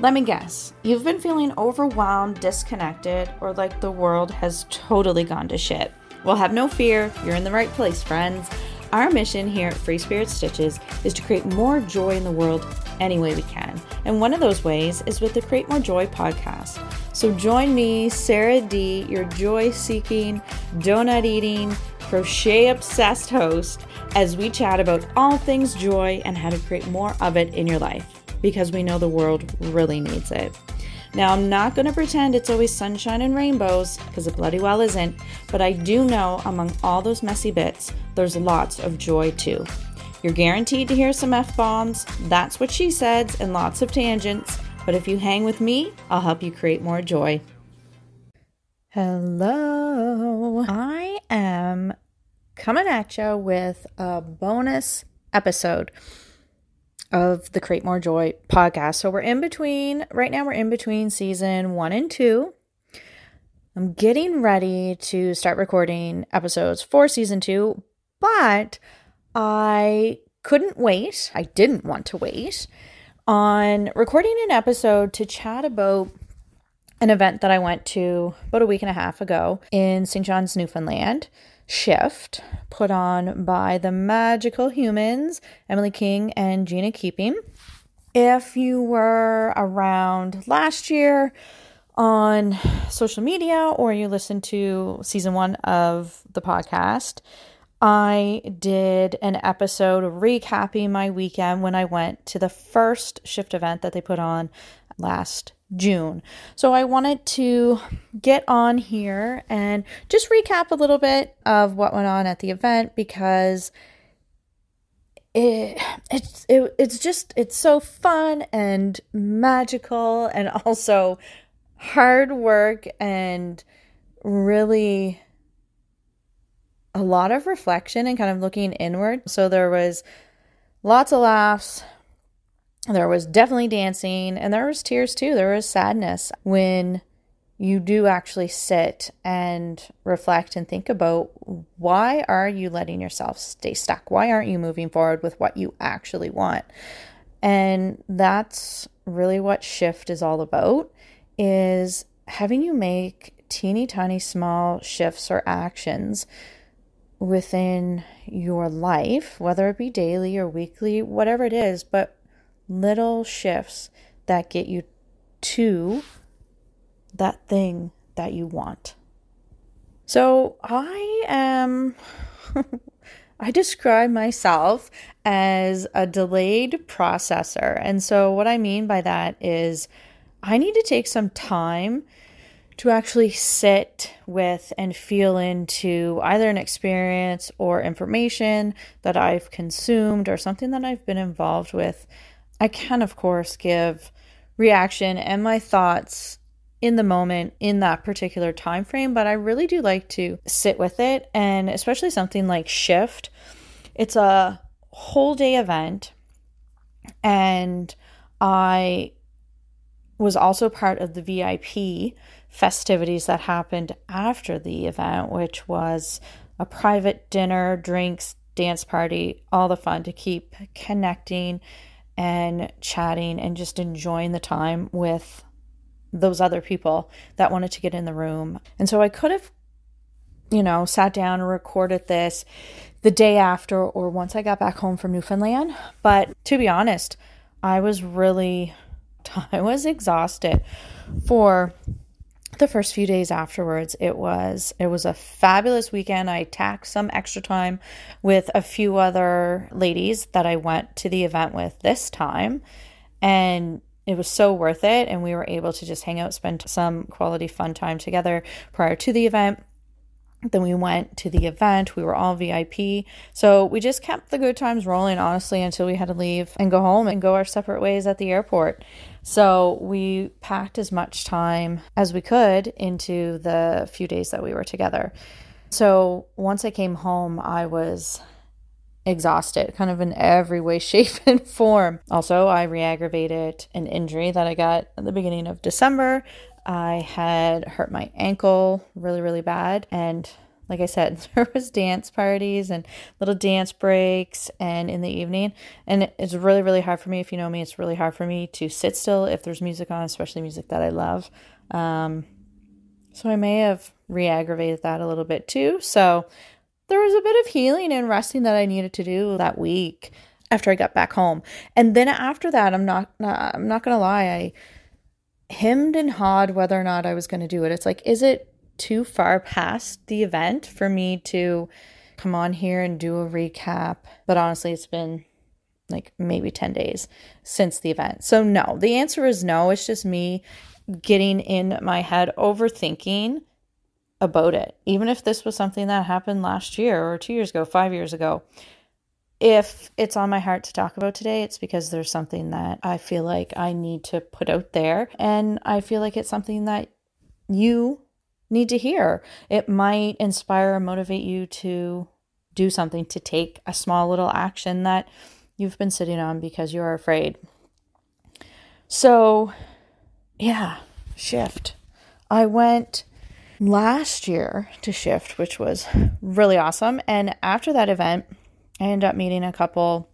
Let me guess, you've been feeling overwhelmed, disconnected, or like the world has totally gone to shit. Well, have no fear, you're in the right place, friends. Our mission here at Free Spirit Stitches is to create more joy in the world any way we can. And one of those ways is with the Create More Joy podcast. So join me, Sarah D, your joy seeking, donut eating, crochet obsessed host, as we chat about all things joy and how to create more of it in your life because we know the world really needs it. Now, I'm not going to pretend it's always sunshine and rainbows because it bloody well isn't, but I do know among all those messy bits, there's lots of joy too. You're guaranteed to hear some F bombs, that's what she said, and lots of tangents, but if you hang with me, I'll help you create more joy. Hello, I am coming at you with a bonus episode of the Create More Joy podcast. So we're in between, right now, we're in between season one and two. I'm getting ready to start recording episodes for season two, but I couldn't wait. I didn't want to wait on recording an episode to chat about an event that I went to about a week and a half ago in St. John's, Newfoundland shift put on by the magical humans, Emily King and Gina Keeping. If you were around last year on social media or you listened to season one of the podcast, I did an episode recapping my weekend when I went to the first shift event that they put on last June. So I wanted to get on here and just recap a little bit of what went on at the event because it it's it, it's just it's so fun and magical and also hard work and really a lot of reflection and kind of looking inward. So there was lots of laughs, there was definitely dancing and there was tears too. There was sadness when you do actually sit and reflect and think about why are you letting yourself stay stuck? Why aren't you moving forward with what you actually want? And that's really what shift is all about is having you make teeny tiny small shifts or actions within your life, whether it be daily or weekly, whatever it is, but little shifts that get you to that thing that you want. So I am, I describe myself as a delayed processor. And so what I mean by that is I need to take some time to actually sit with and feel into either an experience or information that I've consumed or something that I've been involved with I can, of course, give reaction and my thoughts in the moment in that particular time frame but i really do like to sit with it and especially something like shift. It's a whole day event and i was also part of the vip festivities that happened after the event which was a private dinner drinks dance party all the fun to keep connecting and chatting and just enjoying the time with those other people that wanted to get in the room. And so I could have, you know, sat down and recorded this the day after or once I got back home from Newfoundland. But to be honest, I was really, I was exhausted for the first few days afterwards it was it was a fabulous weekend i tacked some extra time with a few other ladies that i went to the event with this time and it was so worth it and we were able to just hang out spend some quality fun time together prior to the event then we went to the event. We were all VIP. So we just kept the good times rolling, honestly, until we had to leave and go home and go our separate ways at the airport. So we packed as much time as we could into the few days that we were together. So once I came home, I was exhausted, kind of in every way, shape, and form. Also, I re aggravated an injury that I got at the beginning of December. I had hurt my ankle really, really bad, and like I said, there was dance parties and little dance breaks and in the evening. And it's really, really hard for me. If you know me, it's really hard for me to sit still if there's music on, especially music that I love. Um, so I may have re-aggravated that a little bit too. So there was a bit of healing and resting that I needed to do that week after I got back home. And then after that, I'm not, not I'm not gonna lie, I hemmed and hawed whether or not I was gonna do it. It's like, is it too far past the event for me to come on here and do a recap? But honestly, it's been like maybe 10 days since the event. So no, the answer is no. It's just me getting in my head overthinking about it. Even if this was something that happened last year or 2 years ago, 5 years ago, if it's on my heart to talk about today, it's because there's something that I feel like I need to put out there. And I feel like it's something that you need to hear. It might inspire or motivate you to do something, to take a small little action that you've been sitting on because you're afraid. So, yeah, shift. I went last year to shift, which was really awesome. And after that event, I ended up meeting a couple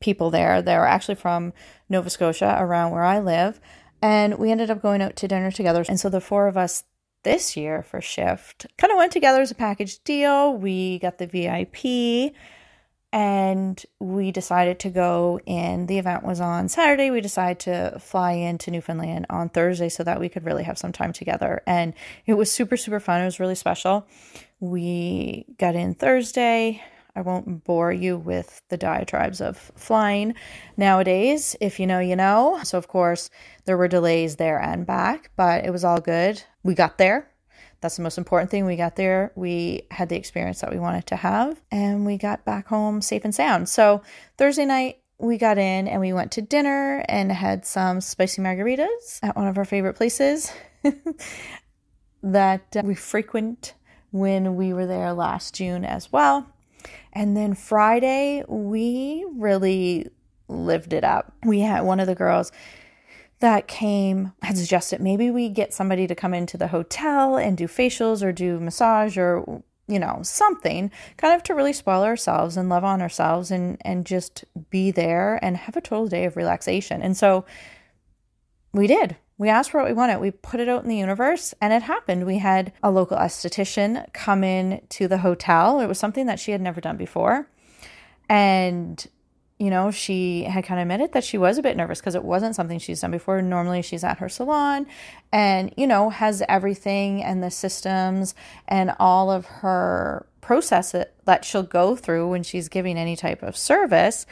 people there. They were actually from Nova Scotia, around where I live. And we ended up going out to dinner together. And so the four of us this year for Shift kind of went together as a package deal. We got the VIP and we decided to go in. The event was on Saturday. We decided to fly into Newfoundland on Thursday so that we could really have some time together. And it was super, super fun. It was really special. We got in Thursday. I won't bore you with the diatribes of flying nowadays. If you know, you know. So, of course, there were delays there and back, but it was all good. We got there. That's the most important thing. We got there, we had the experience that we wanted to have, and we got back home safe and sound. So, Thursday night, we got in and we went to dinner and had some spicy margaritas at one of our favorite places that we frequent when we were there last June as well. And then Friday, we really lived it up. We had one of the girls that came had suggested maybe we get somebody to come into the hotel and do facials or do massage or you know something kind of to really spoil ourselves and love on ourselves and and just be there and have a total day of relaxation and so we did we asked for what we wanted. We put it out in the universe and it happened. We had a local esthetician come in to the hotel. It was something that she had never done before. And, you know, she had kind of admitted that she was a bit nervous because it wasn't something she's done before. Normally she's at her salon and, you know, has everything and the systems and all of her process that she'll go through when she's giving any type of service.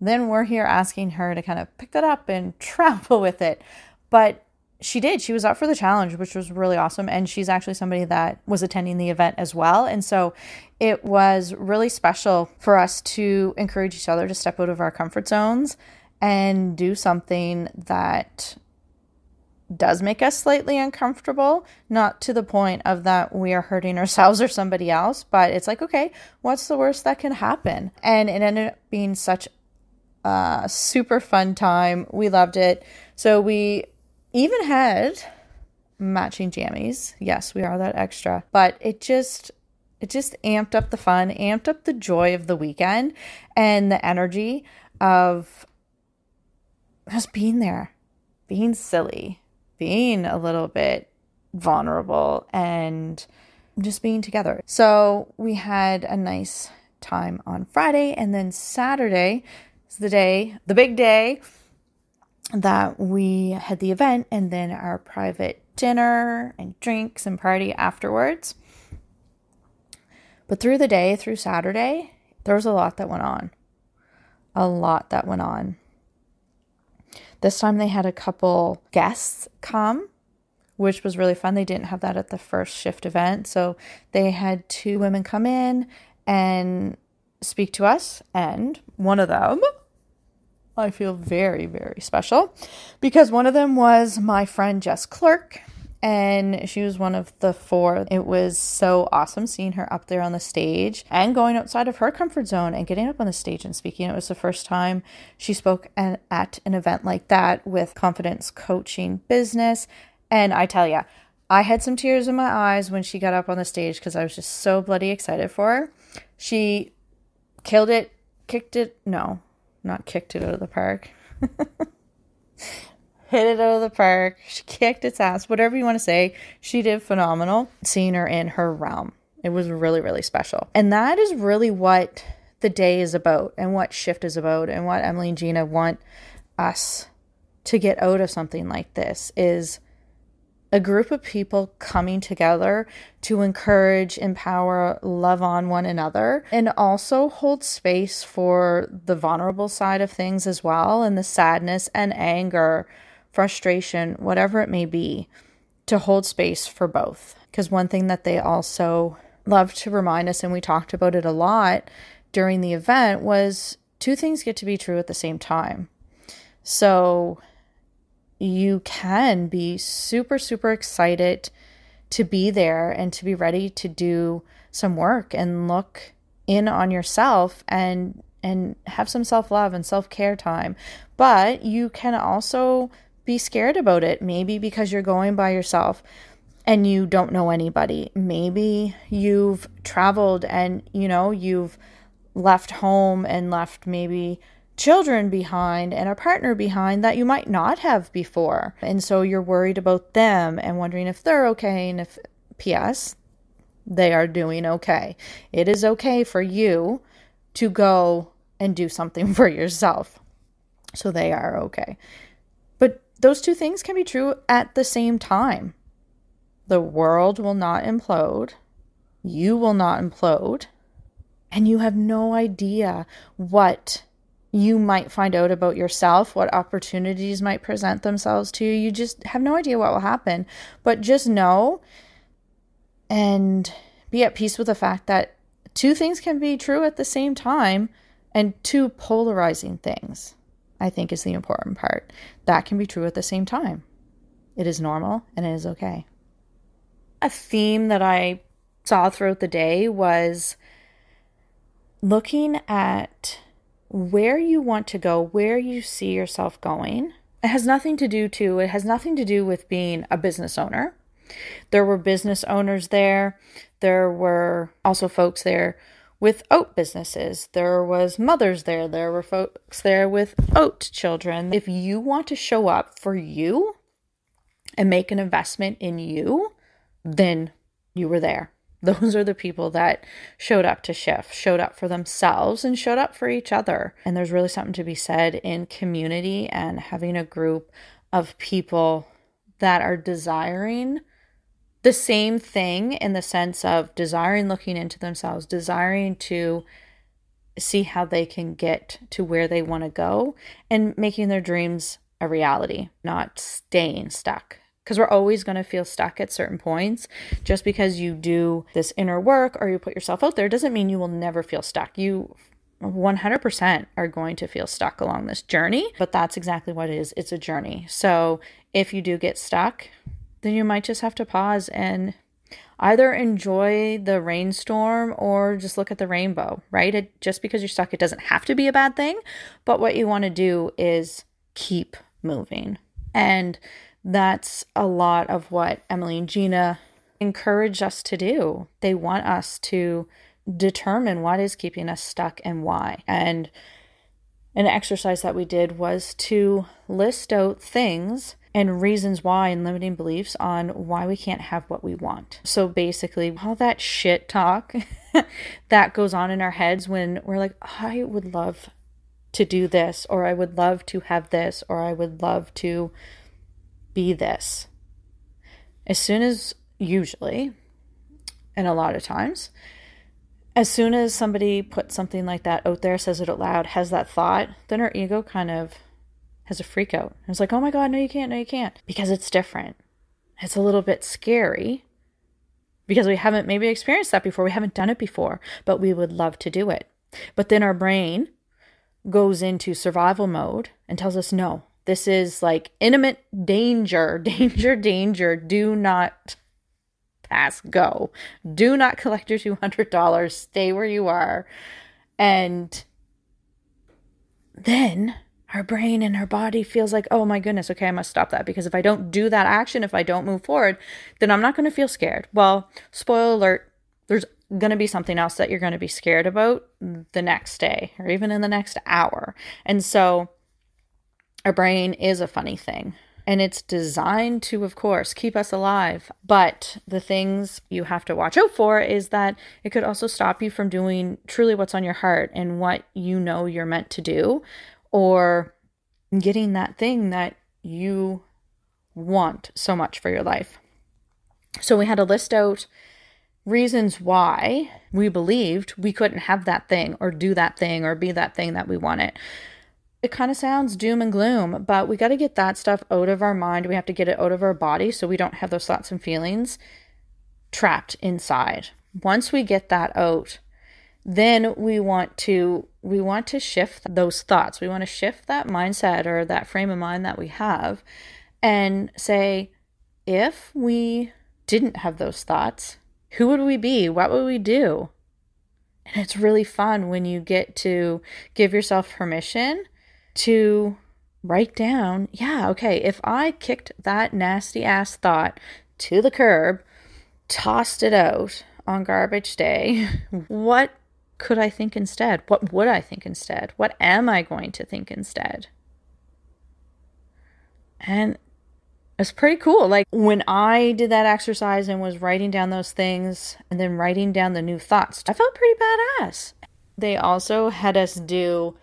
Then we're here asking her to kind of pick that up and travel with it. But she did. She was up for the challenge, which was really awesome. And she's actually somebody that was attending the event as well. And so it was really special for us to encourage each other to step out of our comfort zones and do something that does make us slightly uncomfortable, not to the point of that we are hurting ourselves or somebody else, but it's like, okay, what's the worst that can happen? And it ended up being such a super fun time. We loved it. So we even had matching jammies. Yes, we are that extra, but it just it just amped up the fun, amped up the joy of the weekend and the energy of just being there, being silly, being a little bit vulnerable and just being together. So we had a nice time on Friday and then Saturday is the day, the big day that we had the event and then our private dinner and drinks and party afterwards. But through the day, through Saturday, there was a lot that went on. A lot that went on. This time they had a couple guests come, which was really fun. They didn't have that at the first shift event. So they had two women come in and speak to us, and one of them I feel very, very special because one of them was my friend Jess Clerke, and she was one of the four. It was so awesome seeing her up there on the stage and going outside of her comfort zone and getting up on the stage and speaking. It was the first time she spoke at an event like that with confidence coaching business. And I tell you, I had some tears in my eyes when she got up on the stage because I was just so bloody excited for her. She killed it, kicked it. No, not kicked it out of the park. Hit it out of the park. She kicked its ass, whatever you want to say. She did phenomenal. Seeing her in her realm. It was really, really special. And that is really what the day is about and what shift is about and what Emily and Gina want us to get out of something like this is a group of people coming together to encourage, empower, love on one another, and also hold space for the vulnerable side of things as well, and the sadness and anger, frustration, whatever it may be, to hold space for both. Because one thing that they also love to remind us, and we talked about it a lot during the event, was two things get to be true at the same time. So, you can be super, super excited to be there and to be ready to do some work and look in on yourself and and have some self-love and self-care time. But you can also be scared about it, maybe because you're going by yourself and you don't know anybody. Maybe you've traveled and you know, you've left home and left maybe children behind and a partner behind that you might not have before. And so you're worried about them and wondering if they're okay and if, P.S., they are doing okay. It is okay for you to go and do something for yourself. So they are okay. But those two things can be true at the same time. The world will not implode, you will not implode, and you have no idea what you might find out about yourself, what opportunities might present themselves to you. You just have no idea what will happen. But just know and be at peace with the fact that two things can be true at the same time and two polarizing things, I think, is the important part. That can be true at the same time. It is normal and it is okay. A theme that I saw throughout the day was looking at where you want to go, where you see yourself going. It has nothing to do to it has nothing to do with being a business owner. There were business owners there. There were also folks there with oat businesses. There was mothers there. There were folks there with oat children. If you want to show up for you and make an investment in you, then you were there. Those are the people that showed up to shift, showed up for themselves, and showed up for each other. And there's really something to be said in community and having a group of people that are desiring the same thing in the sense of desiring looking into themselves, desiring to see how they can get to where they want to go, and making their dreams a reality, not staying stuck because we're always going to feel stuck at certain points. Just because you do this inner work or you put yourself out there doesn't mean you will never feel stuck. You 100% are going to feel stuck along this journey, but that's exactly what it is. It's a journey. So if you do get stuck, then you might just have to pause and either enjoy the rainstorm or just look at the rainbow, right? It, just because you're stuck, it doesn't have to be a bad thing. But what you want to do is keep moving. And that's a lot of what Emily and Gina encourage us to do. They want us to determine what is keeping us stuck and why. And an exercise that we did was to list out things and reasons why and limiting beliefs on why we can't have what we want. So basically, all that shit talk that goes on in our heads when we're like, I would love to do this, or I would love to have this, or I would love to be this. As soon as, usually, and a lot of times, as soon as somebody puts something like that out there, says it out loud, has that thought, then our ego kind of has a freak out. It's like, oh my God, no, you can't, no, you can't. Because it's different. It's a little bit scary because we haven't maybe experienced that before. We haven't done it before, but we would love to do it. But then our brain goes into survival mode and tells us, no, this is like intimate danger, danger, danger. Do not pass go. Do not collect your $200. Stay where you are. And then our brain and our body feels like, oh my goodness, okay, I must stop that because if I don't do that action, if I don't move forward, then I'm not going to feel scared. Well, spoiler alert, there's going to be something else that you're going to be scared about the next day or even in the next hour. And so our brain is a funny thing. And it's designed to, of course, keep us alive. But the things you have to watch out for is that it could also stop you from doing truly what's on your heart and what you know you're meant to do or getting that thing that you want so much for your life. So we had to list out reasons why we believed we couldn't have that thing or do that thing or be that thing that we wanted. It kind of sounds doom and gloom, but we got to get that stuff out of our mind. We have to get it out of our body so we don't have those thoughts and feelings trapped inside. Once we get that out, then we want to we want to shift those thoughts. We want to shift that mindset or that frame of mind that we have and say if we didn't have those thoughts, who would we be? What would we do? And it's really fun when you get to give yourself permission to write down, yeah, okay, if I kicked that nasty ass thought to the curb, tossed it out on garbage day, what could I think instead? What would I think instead? What am I going to think instead? And it's pretty cool. Like when I did that exercise and was writing down those things and then writing down the new thoughts, I felt pretty badass. They also had us do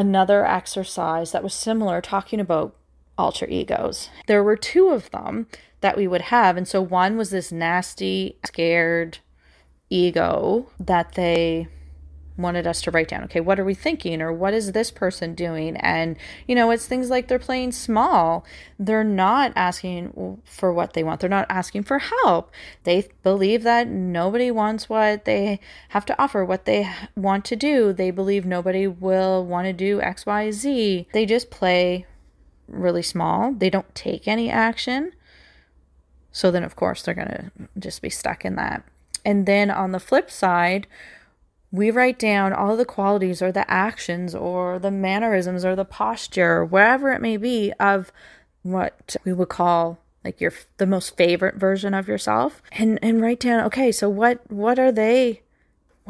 another exercise that was similar, talking about alter egos. There were two of them that we would have. And so one was this nasty, scared ego that they wanted us to write down okay what are we thinking or what is this person doing? And you know it's things like they're playing small. They're not asking for what they want. They're not asking for help. They believe that nobody wants what they have to offer what they want to do. They believe nobody will want to do xyz they just play really small. They don't take any action. So then of course they're going to just be stuck in that. And then on the flip side we write down all the qualities or the actions or the mannerisms or the posture, or wherever it may be, of what we would call like your the most favorite version of yourself and and write down okay so what what are they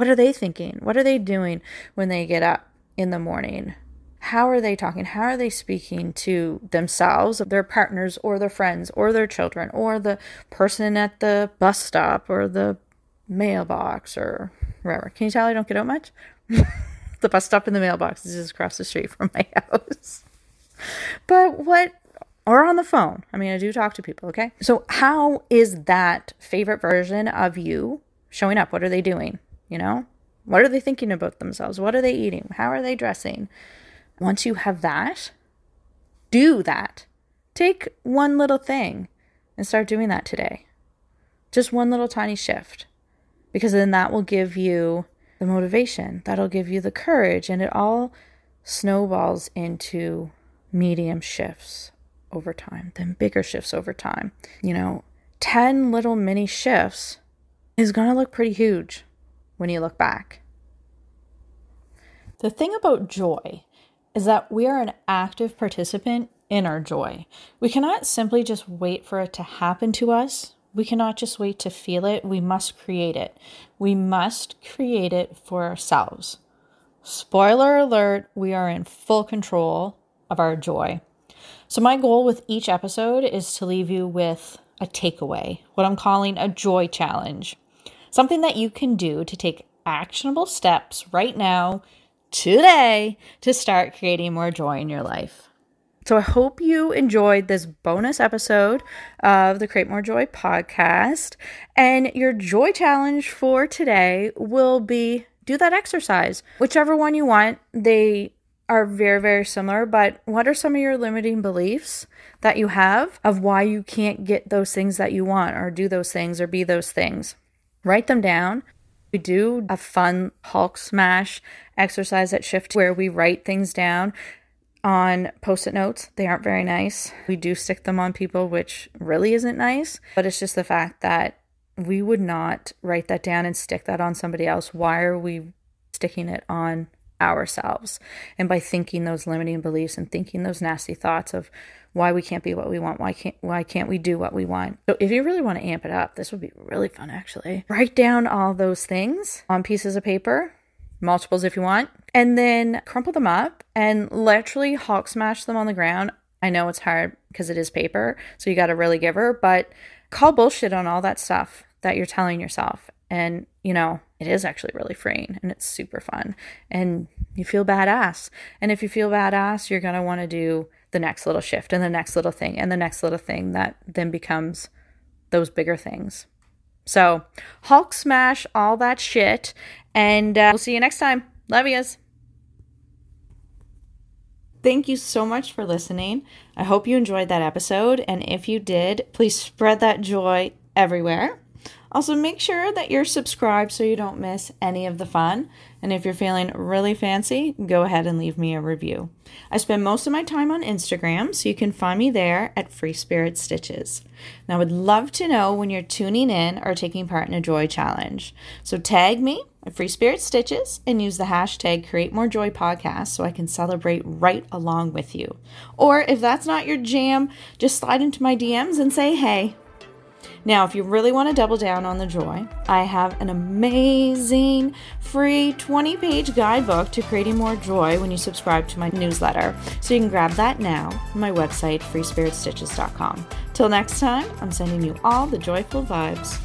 what are they thinking? What are they doing when they get up in the morning? How are they talking? How are they speaking to themselves their partners or their friends or their children or the person at the bus stop or the mailbox or wherever. Can you tell I don't get out much? the bus stop in the mailbox is just across the street from my house. But what, or on the phone. I mean, I do talk to people, okay? So, how is that favorite version of you showing up? What are they doing? You know? What are they thinking about themselves? What are they eating? How are they dressing? Once you have that, do that. Take one little thing and start doing that today. Just one little tiny shift because then that will give you the motivation, that'll give you the courage, and it all snowballs into medium shifts over time, then bigger shifts over time. You know, 10 little mini shifts is going to look pretty huge when you look back. The thing about joy is that we are an active participant in our joy. We cannot simply just wait for it to happen to us we cannot just wait to feel it. We must create it. We must create it for ourselves. Spoiler alert, we are in full control of our joy. So, my goal with each episode is to leave you with a takeaway, what I'm calling a joy challenge. Something that you can do to take actionable steps right now, today, to start creating more joy in your life. So I hope you enjoyed this bonus episode of the Create More Joy podcast. And your joy challenge for today will be do that exercise, whichever one you want. They are very, very similar, but what are some of your limiting beliefs that you have of why you can't get those things that you want or do those things or be those things? Write them down. We do a fun Hulk smash exercise at Shift where we write things down on post it notes. They aren't very nice. We do stick them on people, which really isn't nice, but it's just the fact that we would not write that down and stick that on somebody else. Why are we sticking it on ourselves. And by thinking those limiting beliefs and thinking those nasty thoughts of why we can't be what we want, why can't why can't we do what we want. So if you really want to amp it up, this would be really fun actually. Write down all those things on pieces of paper, multiples if you want, and then crumple them up and literally Hulk smash them on the ground. I know it's hard because it is paper, so you got to really give her, but call bullshit on all that stuff that you're telling yourself. And, you know, it is actually really freeing and it's super fun. And you feel badass. And if you feel badass, you're going to want to do the next little shift and the next little thing and the next little thing that then becomes those bigger things. So, Hulk smash all that shit. And uh, we'll see you next time. Love yous. Thank you so much for listening. I hope you enjoyed that episode. And if you did, please spread that joy everywhere. Also, make sure that you're subscribed so you don't miss any of the fun. And if you're feeling really fancy, go ahead and leave me a review. I spend most of my time on Instagram, so you can find me there at Free Spirit Stitches. And I would love to know when you're tuning in or taking part in a joy challenge. So tag me at Free Spirit Stitches and use the hashtag Create More Joy Podcast so I can celebrate right along with you. Or if that's not your jam, just slide into my DMs and say hey. Now, if you really want to double down on the joy, I have an amazing free 20 page guidebook to creating more joy when you subscribe to my newsletter. So you can grab that now on my website, freespiritstitches.com. Till next time, I'm sending you all the joyful vibes.